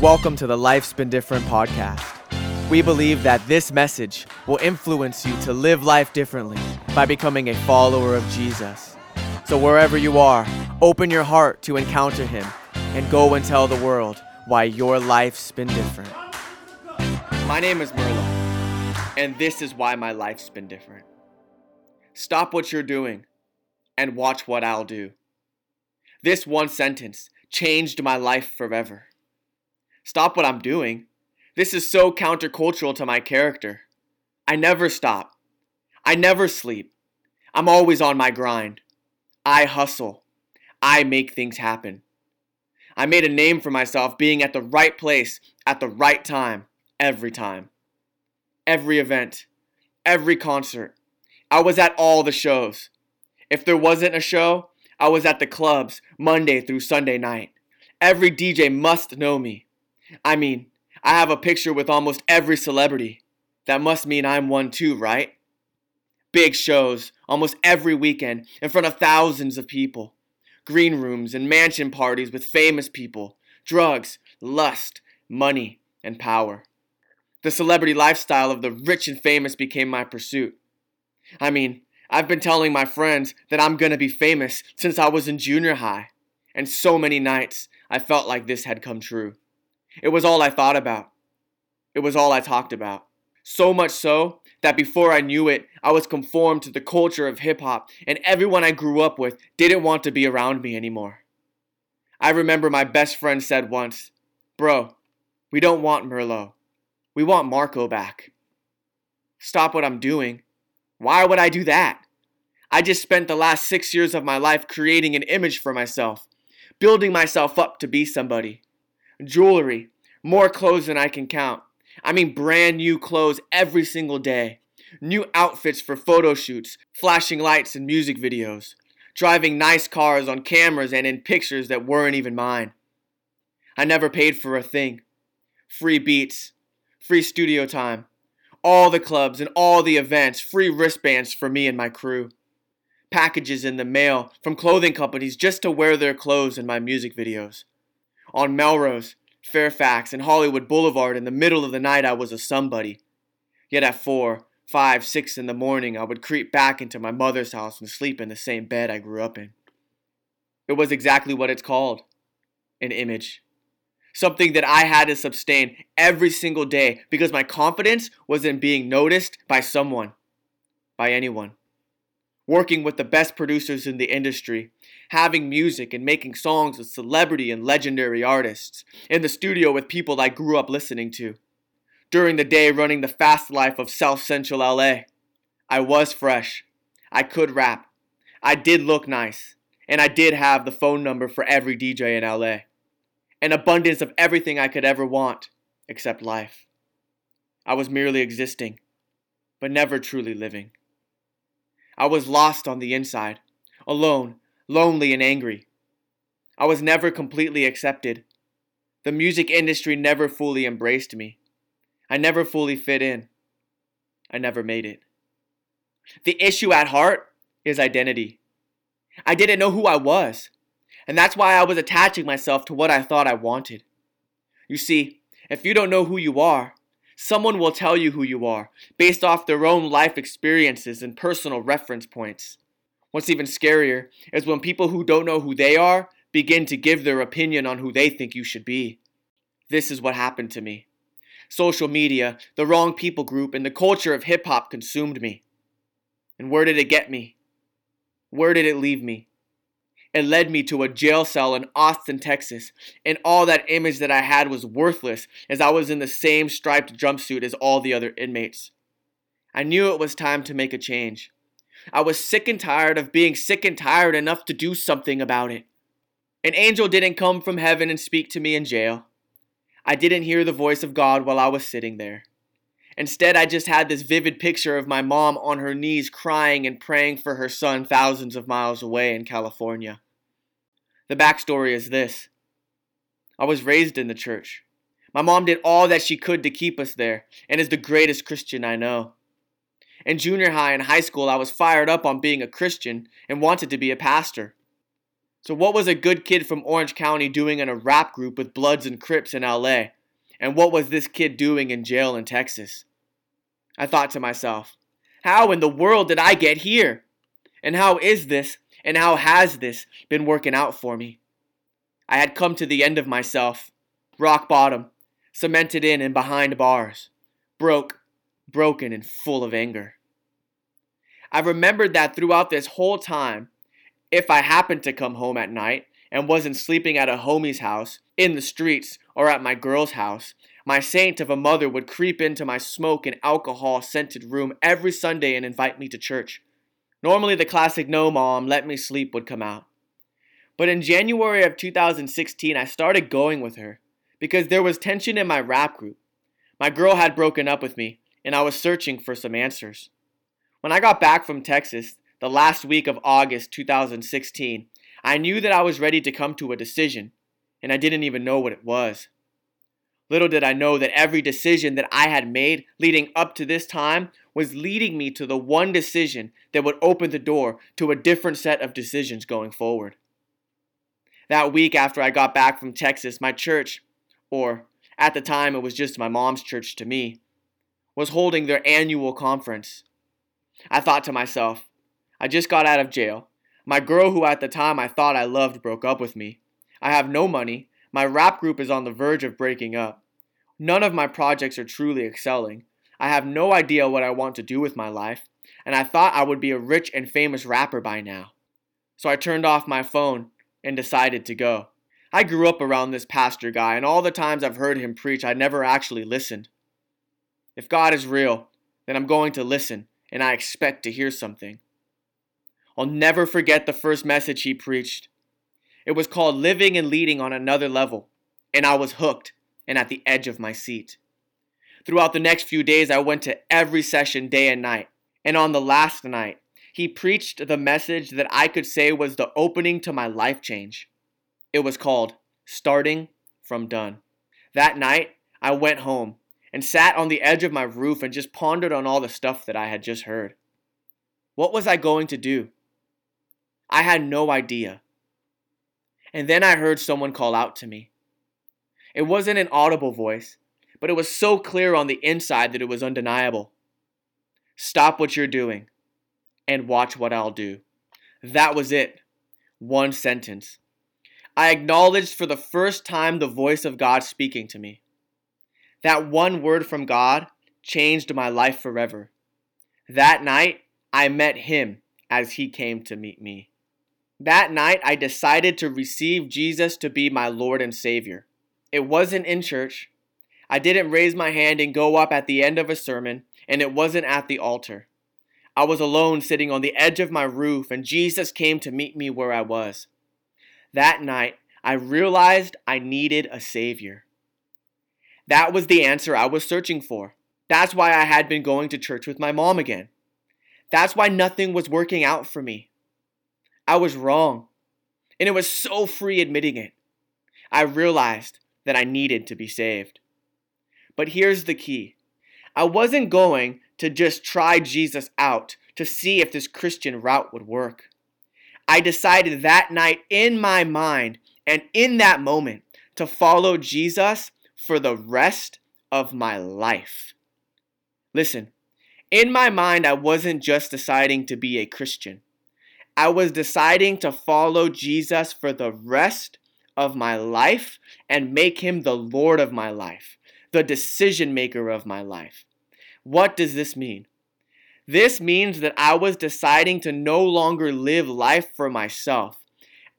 Welcome to the Life's Been Different podcast. We believe that this message will influence you to live life differently by becoming a follower of Jesus. So, wherever you are, open your heart to encounter Him and go and tell the world why your life's been different. My name is Merlo, and this is why my life's been different. Stop what you're doing and watch what I'll do. This one sentence changed my life forever. Stop what I'm doing. This is so countercultural to my character. I never stop. I never sleep. I'm always on my grind. I hustle. I make things happen. I made a name for myself being at the right place at the right time every time. Every event, every concert. I was at all the shows. If there wasn't a show, I was at the clubs Monday through Sunday night. Every DJ must know me. I mean, I have a picture with almost every celebrity. That must mean I'm one too, right? Big shows, almost every weekend, in front of thousands of people. Green rooms and mansion parties with famous people. Drugs, lust, money, and power. The celebrity lifestyle of the rich and famous became my pursuit. I mean, I've been telling my friends that I'm gonna be famous since I was in junior high. And so many nights I felt like this had come true. It was all I thought about. It was all I talked about. So much so that before I knew it, I was conformed to the culture of hip hop, and everyone I grew up with didn't want to be around me anymore. I remember my best friend said once, Bro, we don't want Merlo. We want Marco back. Stop what I'm doing. Why would I do that? I just spent the last six years of my life creating an image for myself, building myself up to be somebody jewelry, more clothes than I can count. I mean, brand new clothes every single day, new outfits for photo shoots, flashing lights and music videos, driving nice cars on cameras and in pictures that weren't even mine. I never paid for a thing. Free beats, free studio time, all the clubs and all the events, free wristbands for me and my crew. Packages in the mail from clothing companies just to wear their clothes in my music videos. On Melrose, Fairfax, and Hollywood Boulevard in the middle of the night, I was a somebody. Yet at four, five, six in the morning, I would creep back into my mother's house and sleep in the same bed I grew up in. It was exactly what it's called an image. Something that I had to sustain every single day because my confidence was in being noticed by someone, by anyone working with the best producers in the industry, having music and making songs with celebrity and legendary artists, in the studio with people I grew up listening to. During the day, running the fast life of South Central LA. I was fresh. I could rap. I did look nice. And I did have the phone number for every DJ in LA. An abundance of everything I could ever want, except life. I was merely existing, but never truly living. I was lost on the inside, alone, lonely, and angry. I was never completely accepted. The music industry never fully embraced me. I never fully fit in. I never made it. The issue at heart is identity. I didn't know who I was, and that's why I was attaching myself to what I thought I wanted. You see, if you don't know who you are, Someone will tell you who you are, based off their own life experiences and personal reference points. What's even scarier is when people who don't know who they are begin to give their opinion on who they think you should be. This is what happened to me. Social media, the wrong people group, and the culture of hip hop consumed me. And where did it get me? Where did it leave me? It led me to a jail cell in Austin, Texas, and all that image that I had was worthless as I was in the same striped jumpsuit as all the other inmates. I knew it was time to make a change. I was sick and tired of being sick and tired enough to do something about it. An angel didn't come from heaven and speak to me in jail. I didn't hear the voice of God while I was sitting there. Instead, I just had this vivid picture of my mom on her knees crying and praying for her son thousands of miles away in California. The backstory is this I was raised in the church. My mom did all that she could to keep us there and is the greatest Christian I know. In junior high and high school, I was fired up on being a Christian and wanted to be a pastor. So, what was a good kid from Orange County doing in a rap group with Bloods and Crips in LA? And what was this kid doing in jail in Texas? I thought to myself, how in the world did I get here? And how is this and how has this been working out for me? I had come to the end of myself, rock bottom, cemented in and behind bars, broke, broken, and full of anger. I remembered that throughout this whole time, if I happened to come home at night and wasn't sleeping at a homie's house, in the streets, or at my girl's house, my saint of a mother would creep into my smoke and alcohol scented room every Sunday and invite me to church. Normally, the classic no mom, let me sleep would come out. But in January of 2016, I started going with her because there was tension in my rap group. My girl had broken up with me, and I was searching for some answers. When I got back from Texas, the last week of August 2016, I knew that I was ready to come to a decision, and I didn't even know what it was. Little did I know that every decision that I had made leading up to this time was leading me to the one decision that would open the door to a different set of decisions going forward. That week after I got back from Texas, my church, or at the time it was just my mom's church to me, was holding their annual conference. I thought to myself, I just got out of jail. My girl, who at the time I thought I loved, broke up with me. I have no money. My rap group is on the verge of breaking up. None of my projects are truly excelling. I have no idea what I want to do with my life, and I thought I would be a rich and famous rapper by now. So I turned off my phone and decided to go. I grew up around this pastor guy, and all the times I've heard him preach, I never actually listened. If God is real, then I'm going to listen, and I expect to hear something. I'll never forget the first message he preached. It was called Living and Leading on Another Level, and I was hooked and at the edge of my seat. Throughout the next few days, I went to every session day and night. And on the last night, he preached the message that I could say was the opening to my life change. It was called Starting from Done. That night, I went home and sat on the edge of my roof and just pondered on all the stuff that I had just heard. What was I going to do? I had no idea. And then I heard someone call out to me. It wasn't an audible voice, but it was so clear on the inside that it was undeniable. Stop what you're doing and watch what I'll do. That was it. One sentence. I acknowledged for the first time the voice of God speaking to me. That one word from God changed my life forever. That night, I met Him as He came to meet me. That night, I decided to receive Jesus to be my Lord and Savior. It wasn't in church. I didn't raise my hand and go up at the end of a sermon, and it wasn't at the altar. I was alone sitting on the edge of my roof, and Jesus came to meet me where I was. That night, I realized I needed a Savior. That was the answer I was searching for. That's why I had been going to church with my mom again. That's why nothing was working out for me. I was wrong, and it was so free admitting it. I realized that I needed to be saved. But here's the key I wasn't going to just try Jesus out to see if this Christian route would work. I decided that night in my mind and in that moment to follow Jesus for the rest of my life. Listen, in my mind, I wasn't just deciding to be a Christian. I was deciding to follow Jesus for the rest of my life and make him the Lord of my life, the decision maker of my life. What does this mean? This means that I was deciding to no longer live life for myself.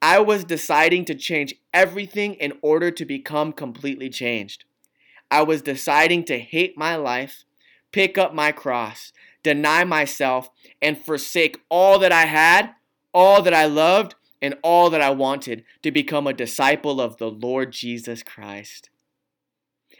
I was deciding to change everything in order to become completely changed. I was deciding to hate my life, pick up my cross, deny myself, and forsake all that I had, all that I loved, and all that I wanted to become a disciple of the Lord Jesus Christ.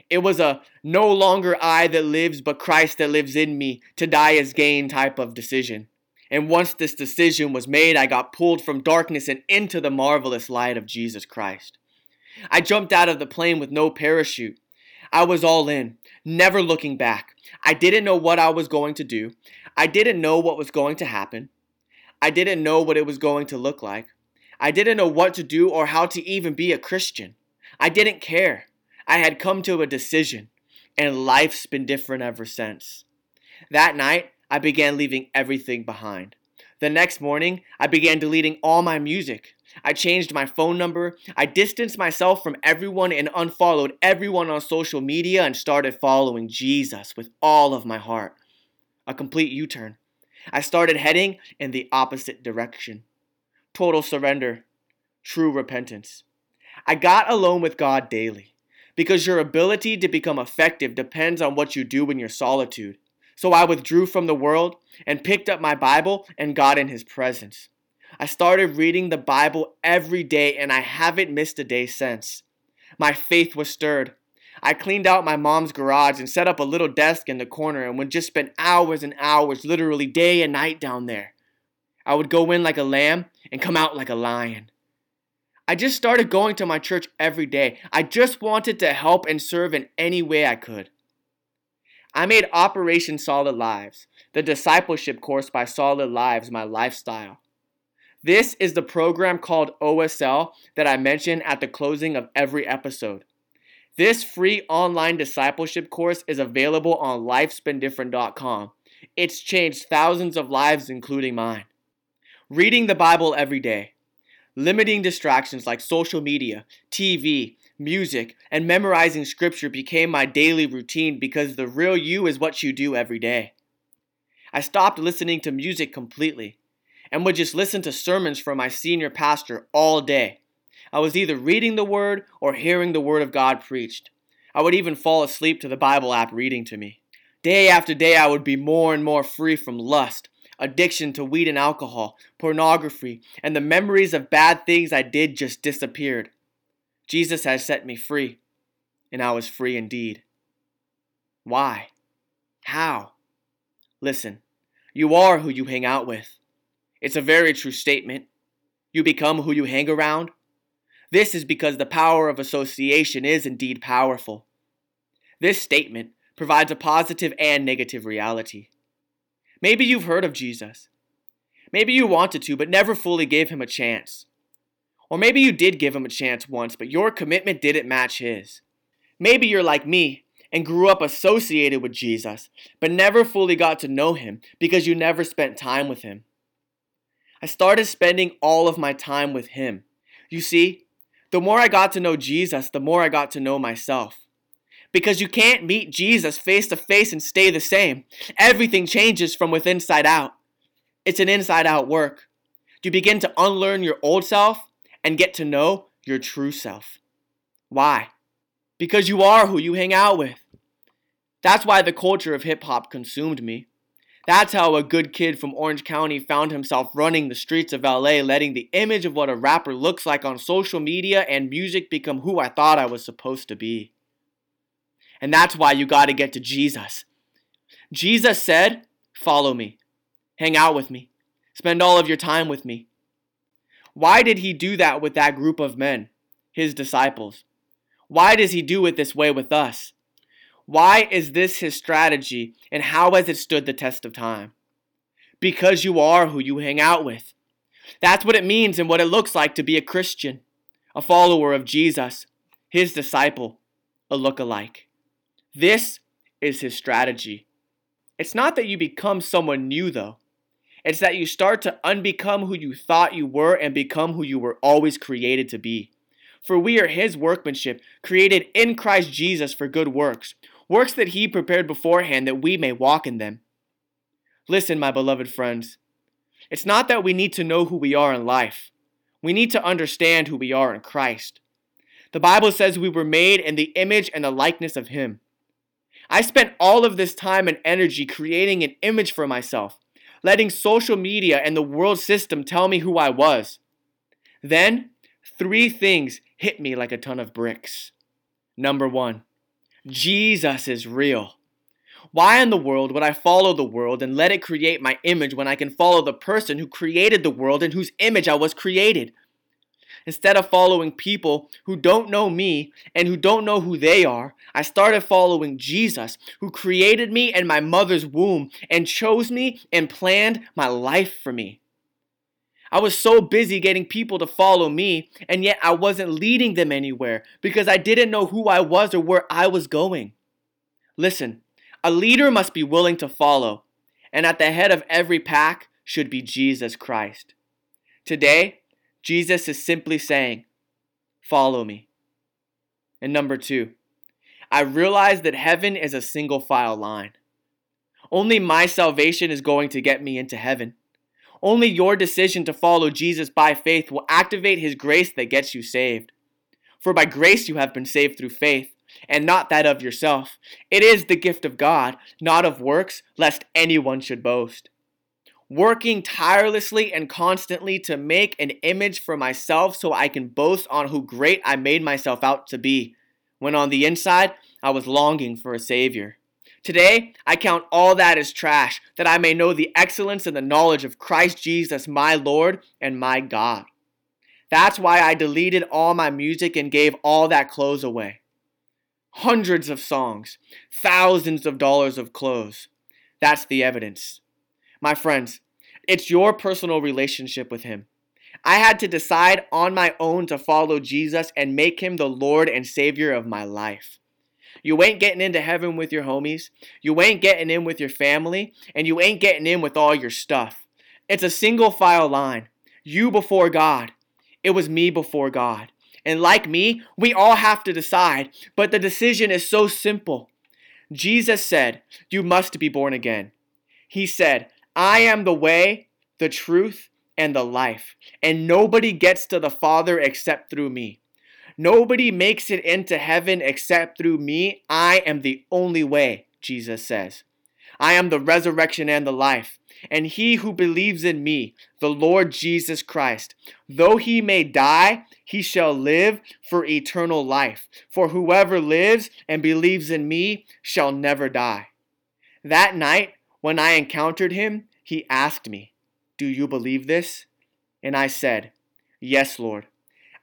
It was a no longer I that lives, but Christ that lives in me, to die as gain type of decision. And once this decision was made, I got pulled from darkness and into the marvelous light of Jesus Christ. I jumped out of the plane with no parachute. I was all in, never looking back. I didn't know what I was going to do. I didn't know what was going to happen. I didn't know what it was going to look like. I didn't know what to do or how to even be a Christian. I didn't care. I had come to a decision, and life's been different ever since. That night, I began leaving everything behind. The next morning, I began deleting all my music. I changed my phone number. I distanced myself from everyone and unfollowed everyone on social media and started following Jesus with all of my heart. A complete U turn. I started heading in the opposite direction. Total surrender. True repentance. I got alone with God daily because your ability to become effective depends on what you do in your solitude. So I withdrew from the world and picked up my Bible and got in His presence. I started reading the Bible every day and I haven't missed a day since. My faith was stirred. I cleaned out my mom's garage and set up a little desk in the corner and would just spend hours and hours, literally day and night down there. I would go in like a lamb and come out like a lion. I just started going to my church every day. I just wanted to help and serve in any way I could. I made Operation Solid Lives, the discipleship course by Solid Lives, my lifestyle. This is the program called OSL that I mention at the closing of every episode. This free online discipleship course is available on lifesbeendifferent.com. It's changed thousands of lives, including mine. Reading the Bible every day, limiting distractions like social media, TV, music, and memorizing scripture became my daily routine because the real you is what you do every day. I stopped listening to music completely and would just listen to sermons from my senior pastor all day. I was either reading the Word or hearing the Word of God preached. I would even fall asleep to the Bible app reading to me. Day after day, I would be more and more free from lust, addiction to weed and alcohol, pornography, and the memories of bad things I did just disappeared. Jesus has set me free, and I was free indeed. Why? How? Listen, you are who you hang out with. It's a very true statement. You become who you hang around. This is because the power of association is indeed powerful. This statement provides a positive and negative reality. Maybe you've heard of Jesus. Maybe you wanted to, but never fully gave him a chance. Or maybe you did give him a chance once, but your commitment didn't match his. Maybe you're like me and grew up associated with Jesus, but never fully got to know him because you never spent time with him. I started spending all of my time with him. You see, the more I got to know Jesus, the more I got to know myself. Because you can't meet Jesus face to face and stay the same. Everything changes from within side out. It's an inside out work. You begin to unlearn your old self and get to know your true self. Why? Because you are who you hang out with. That's why the culture of hip hop consumed me. That's how a good kid from Orange County found himself running the streets of LA, letting the image of what a rapper looks like on social media and music become who I thought I was supposed to be. And that's why you got to get to Jesus. Jesus said, Follow me, hang out with me, spend all of your time with me. Why did he do that with that group of men, his disciples? Why does he do it this way with us? Why is this his strategy and how has it stood the test of time? Because you are who you hang out with. That's what it means and what it looks like to be a Christian, a follower of Jesus, his disciple, a look-alike. This is his strategy. It's not that you become someone new, though. It's that you start to unbecome who you thought you were and become who you were always created to be. For we are his workmanship, created in Christ Jesus for good works, works that he prepared beforehand that we may walk in them. Listen, my beloved friends, it's not that we need to know who we are in life. We need to understand who we are in Christ. The Bible says we were made in the image and the likeness of him. I spent all of this time and energy creating an image for myself letting social media and the world system tell me who I was. Then, three things hit me like a ton of bricks. Number one, Jesus is real. Why in the world would I follow the world and let it create my image when I can follow the person who created the world in whose image I was created? Instead of following people who don't know me and who don't know who they are, I started following Jesus, who created me in my mother's womb and chose me and planned my life for me. I was so busy getting people to follow me, and yet I wasn't leading them anywhere because I didn't know who I was or where I was going. Listen, a leader must be willing to follow, and at the head of every pack should be Jesus Christ. Today, Jesus is simply saying, Follow me. And number two, I realize that heaven is a single file line. Only my salvation is going to get me into heaven. Only your decision to follow Jesus by faith will activate his grace that gets you saved. For by grace you have been saved through faith, and not that of yourself. It is the gift of God, not of works, lest anyone should boast. Working tirelessly and constantly to make an image for myself so I can boast on who great I made myself out to be, when on the inside I was longing for a Savior. Today, I count all that as trash, that I may know the excellence and the knowledge of Christ Jesus, my Lord and my God. That's why I deleted all my music and gave all that clothes away. Hundreds of songs, thousands of dollars of clothes. That's the evidence. My friends, it's your personal relationship with Him. I had to decide on my own to follow Jesus and make Him the Lord and Savior of my life. You ain't getting into heaven with your homies. You ain't getting in with your family. And you ain't getting in with all your stuff. It's a single file line. You before God. It was me before God. And like me, we all have to decide. But the decision is so simple. Jesus said, You must be born again. He said, I am the way, the truth, and the life. And nobody gets to the Father except through me. Nobody makes it into heaven except through me. I am the only way, Jesus says. I am the resurrection and the life. And he who believes in me, the Lord Jesus Christ, though he may die, he shall live for eternal life. For whoever lives and believes in me shall never die. That night, when I encountered him, he asked me, Do you believe this? And I said, Yes, Lord.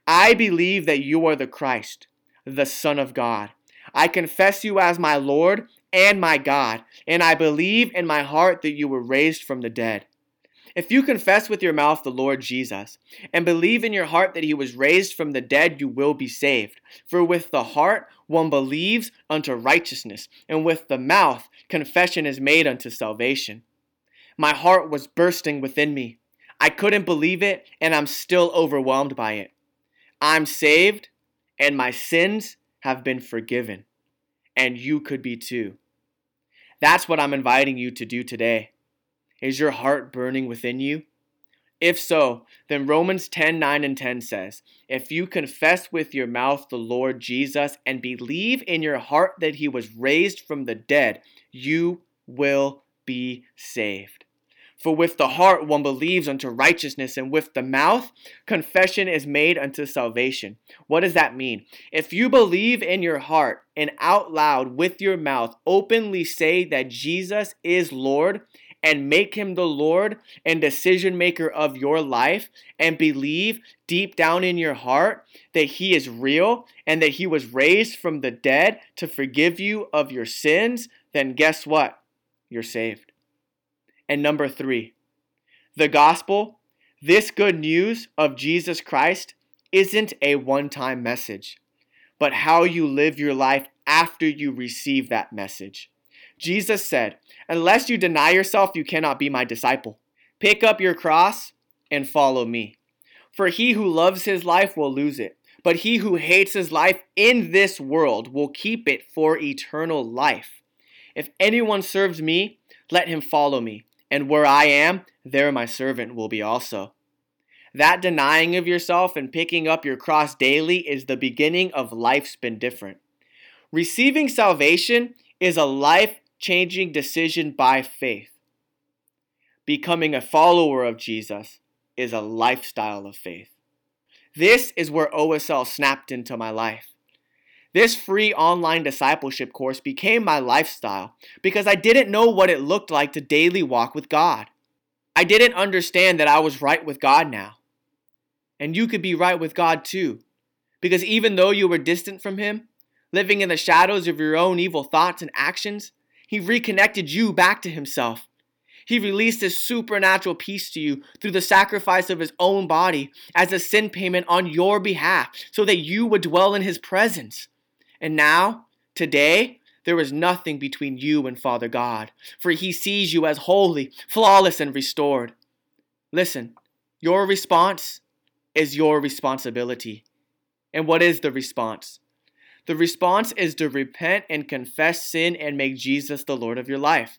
I believe that you are the Christ, the Son of God. I confess you as my Lord and my God, and I believe in my heart that you were raised from the dead. If you confess with your mouth the Lord Jesus, and believe in your heart that he was raised from the dead, you will be saved. For with the heart one believes unto righteousness, and with the mouth confession is made unto salvation. My heart was bursting within me. I couldn't believe it, and I'm still overwhelmed by it. I'm saved and my sins have been forgiven. And you could be too. That's what I'm inviting you to do today. Is your heart burning within you? If so, then Romans 10 9 and 10 says, If you confess with your mouth the Lord Jesus and believe in your heart that he was raised from the dead, you will be saved. For with the heart one believes unto righteousness, and with the mouth confession is made unto salvation. What does that mean? If you believe in your heart and out loud with your mouth openly say that Jesus is Lord, and make him the Lord and decision maker of your life, and believe deep down in your heart that he is real and that he was raised from the dead to forgive you of your sins, then guess what? You're saved. And number three, the gospel, this good news of Jesus Christ, isn't a one time message, but how you live your life after you receive that message. Jesus said, Unless you deny yourself, you cannot be my disciple. Pick up your cross and follow me. For he who loves his life will lose it, but he who hates his life in this world will keep it for eternal life. If anyone serves me, let him follow me and where I am, there my servant will be also. That denying of yourself and picking up your cross daily is the beginning of life's been different. Receiving salvation is a life changing decision by faith. Becoming a follower of Jesus is a lifestyle of faith. This is where OSL snapped into my life. This free online discipleship course became my lifestyle because I didn't know what it looked like to daily walk with God. I didn't understand that I was right with God now. And you could be right with God too. Because even though you were distant from Him, living in the shadows of your own evil thoughts and actions, He reconnected you back to Himself. He released his supernatural peace to you through the sacrifice of his own body as a sin payment on your behalf so that you would dwell in his presence. And now, today, there is nothing between you and Father God, for he sees you as holy, flawless, and restored. Listen, your response is your responsibility. And what is the response? The response is to repent and confess sin and make Jesus the Lord of your life.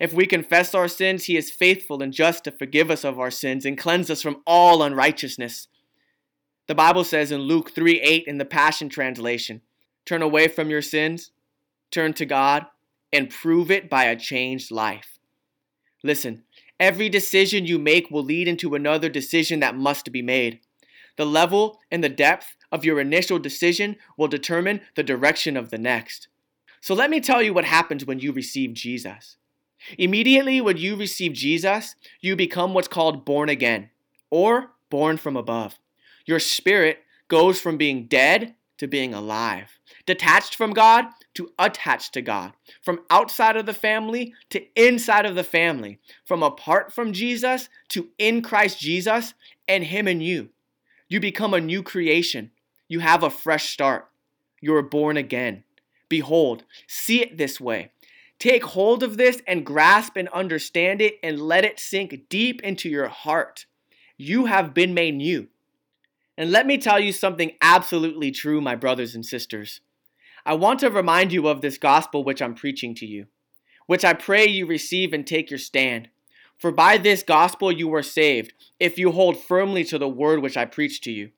If we confess our sins, he is faithful and just to forgive us of our sins and cleanse us from all unrighteousness. The Bible says in Luke 3 8 in the Passion Translation turn away from your sins, turn to God, and prove it by a changed life. Listen, every decision you make will lead into another decision that must be made. The level and the depth of your initial decision will determine the direction of the next. So let me tell you what happens when you receive Jesus. Immediately when you receive Jesus, you become what's called born again or born from above. Your spirit goes from being dead to being alive, detached from God to attached to God, from outside of the family to inside of the family, from apart from Jesus to in Christ Jesus and Him and you. You become a new creation. You have a fresh start. You are born again. Behold, see it this way. Take hold of this and grasp and understand it and let it sink deep into your heart. You have been made new. And let me tell you something absolutely true, my brothers and sisters. I want to remind you of this gospel which I'm preaching to you, which I pray you receive and take your stand. For by this gospel you are saved, if you hold firmly to the word which I preach to you.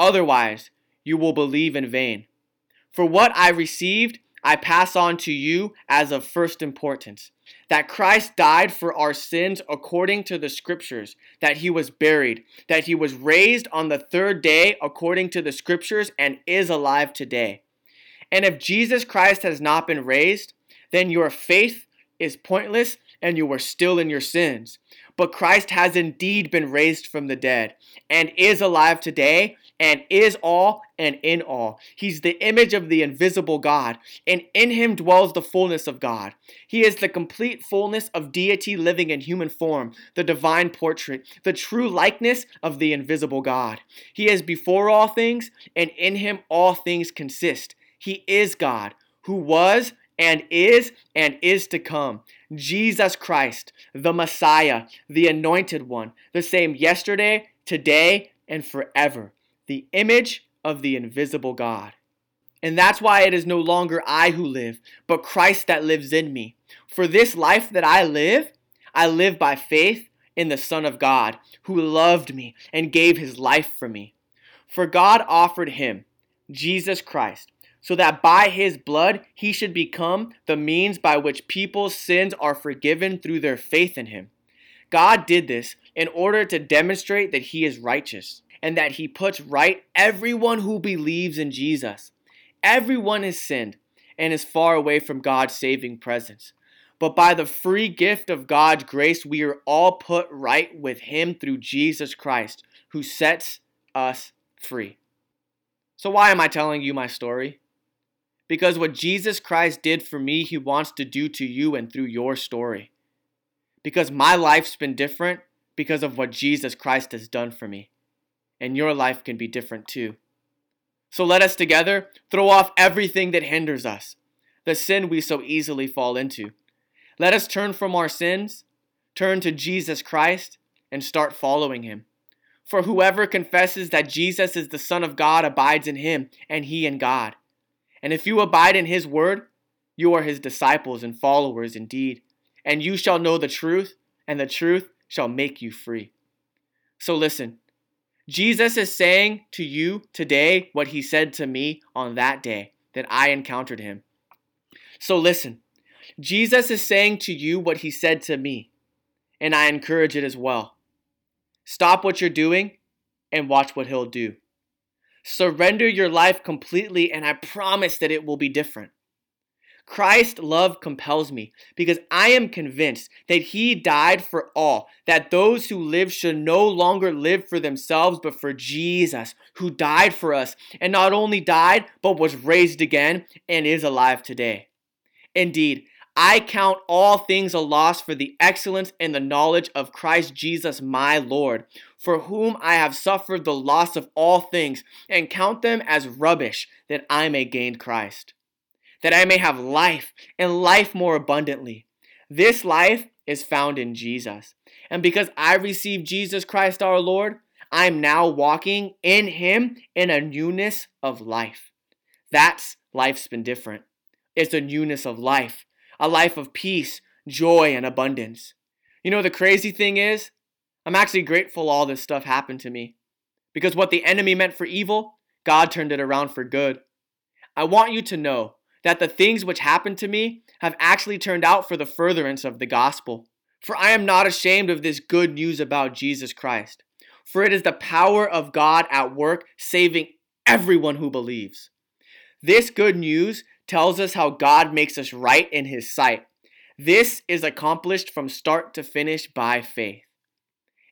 Otherwise, you will believe in vain. For what I received, I pass on to you as of first importance that Christ died for our sins according to the scriptures, that he was buried, that he was raised on the third day according to the scriptures, and is alive today. And if Jesus Christ has not been raised, then your faith is pointless and you are still in your sins. But Christ has indeed been raised from the dead and is alive today and is all and in all. He's the image of the invisible God, and in him dwells the fullness of God. He is the complete fullness of deity living in human form, the divine portrait, the true likeness of the invisible God. He is before all things, and in him all things consist. He is God, who was and is and is to come. Jesus Christ, the Messiah, the anointed one, the same yesterday, today, and forever the image of the invisible God. And that's why it is no longer I who live, but Christ that lives in me. For this life that I live, I live by faith in the Son of God, who loved me and gave his life for me. For God offered him, Jesus Christ, so that by his blood he should become the means by which people's sins are forgiven through their faith in him. God did this in order to demonstrate that he is righteous and that he puts right everyone who believes in Jesus. Everyone has sinned and is far away from God's saving presence. But by the free gift of God's grace, we are all put right with him through Jesus Christ, who sets us free. So, why am I telling you my story? Because what Jesus Christ did for me, he wants to do to you and through your story. Because my life's been different because of what Jesus Christ has done for me and your life can be different too. So let us together throw off everything that hinders us, the sin we so easily fall into. Let us turn from our sins, turn to Jesus Christ, and start following him. For whoever confesses that Jesus is the Son of God abides in him, and he in God. And if you abide in his word, you are his disciples and followers indeed. And you shall know the truth, and the truth shall make you free. So listen, Jesus is saying to you today what he said to me on that day that I encountered him. So listen, Jesus is saying to you what he said to me, and I encourage it as well. Stop what you're doing and watch what he'll do. Surrender your life completely, and I promise that it will be different. Christ's love compels me because I am convinced that he died for all, that those who live should no longer live for themselves, but for Jesus, who died for us, and not only died, but was raised again and is alive today. Indeed, I count all things a loss for the excellence and the knowledge of Christ Jesus my Lord, for whom I have suffered the loss of all things, and count them as rubbish, that I may gain Christ, that I may have life, and life more abundantly. This life is found in Jesus. And because I received Jesus Christ our Lord, I'm now walking in Him in a newness of life. That's life's been different. It's a newness of life a life of peace, joy, and abundance. You know, the crazy thing is, I'm actually grateful all this stuff happened to me. Because what the enemy meant for evil, God turned it around for good. I want you to know that the things which happened to me have actually turned out for the furtherance of the gospel. For I am not ashamed of this good news about Jesus Christ. For it is the power of God at work, saving everyone who believes. This good news tells us how God makes us right in His sight. This is accomplished from start to finish by faith.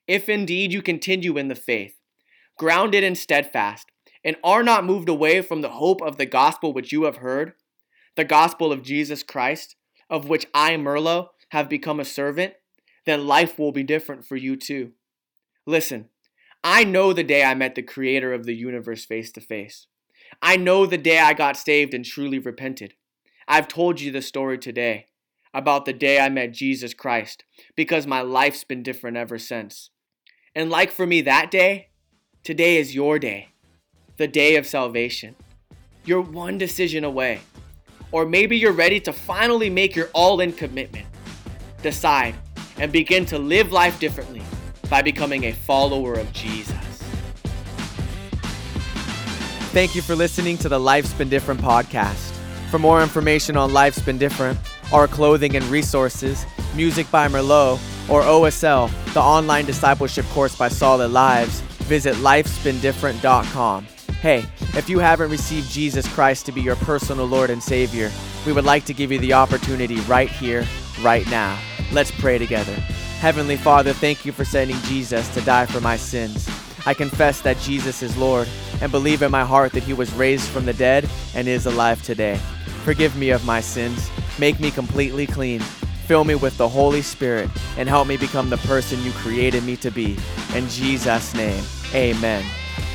If indeed you continue in the faith, grounded and steadfast, and are not moved away from the hope of the gospel which you have heard, the gospel of Jesus Christ, of which I, Merlo, have become a servant, then life will be different for you too. Listen, I know the day I met the creator of the universe face to face. I know the day I got saved and truly repented. I've told you the story today about the day I met Jesus Christ because my life's been different ever since. And like for me that day, today is your day, the day of salvation. You're one decision away. Or maybe you're ready to finally make your all in commitment. Decide and begin to live life differently by becoming a follower of Jesus. Thank you for listening to the Life's Been Different podcast. For more information on Life's Been Different, our clothing and resources, music by Merlo, or OSL, the online discipleship course by Solid Lives, visit lifesbeendifferent.com. Hey, if you haven't received Jesus Christ to be your personal Lord and Savior, we would like to give you the opportunity right here, right now. Let's pray together. Heavenly Father, thank you for sending Jesus to die for my sins. I confess that Jesus is Lord and believe in my heart that he was raised from the dead and is alive today. Forgive me of my sins, make me completely clean, fill me with the Holy Spirit, and help me become the person you created me to be. In Jesus' name, amen.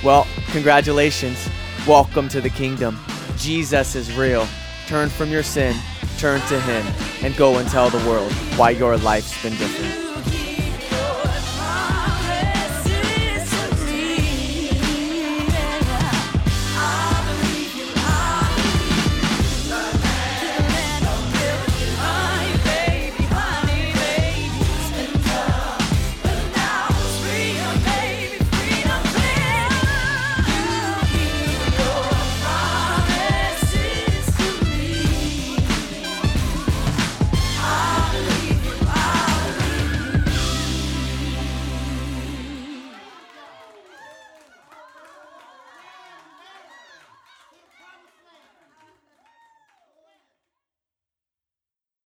Well, congratulations. Welcome to the kingdom. Jesus is real. Turn from your sin, turn to him, and go and tell the world why your life's been different.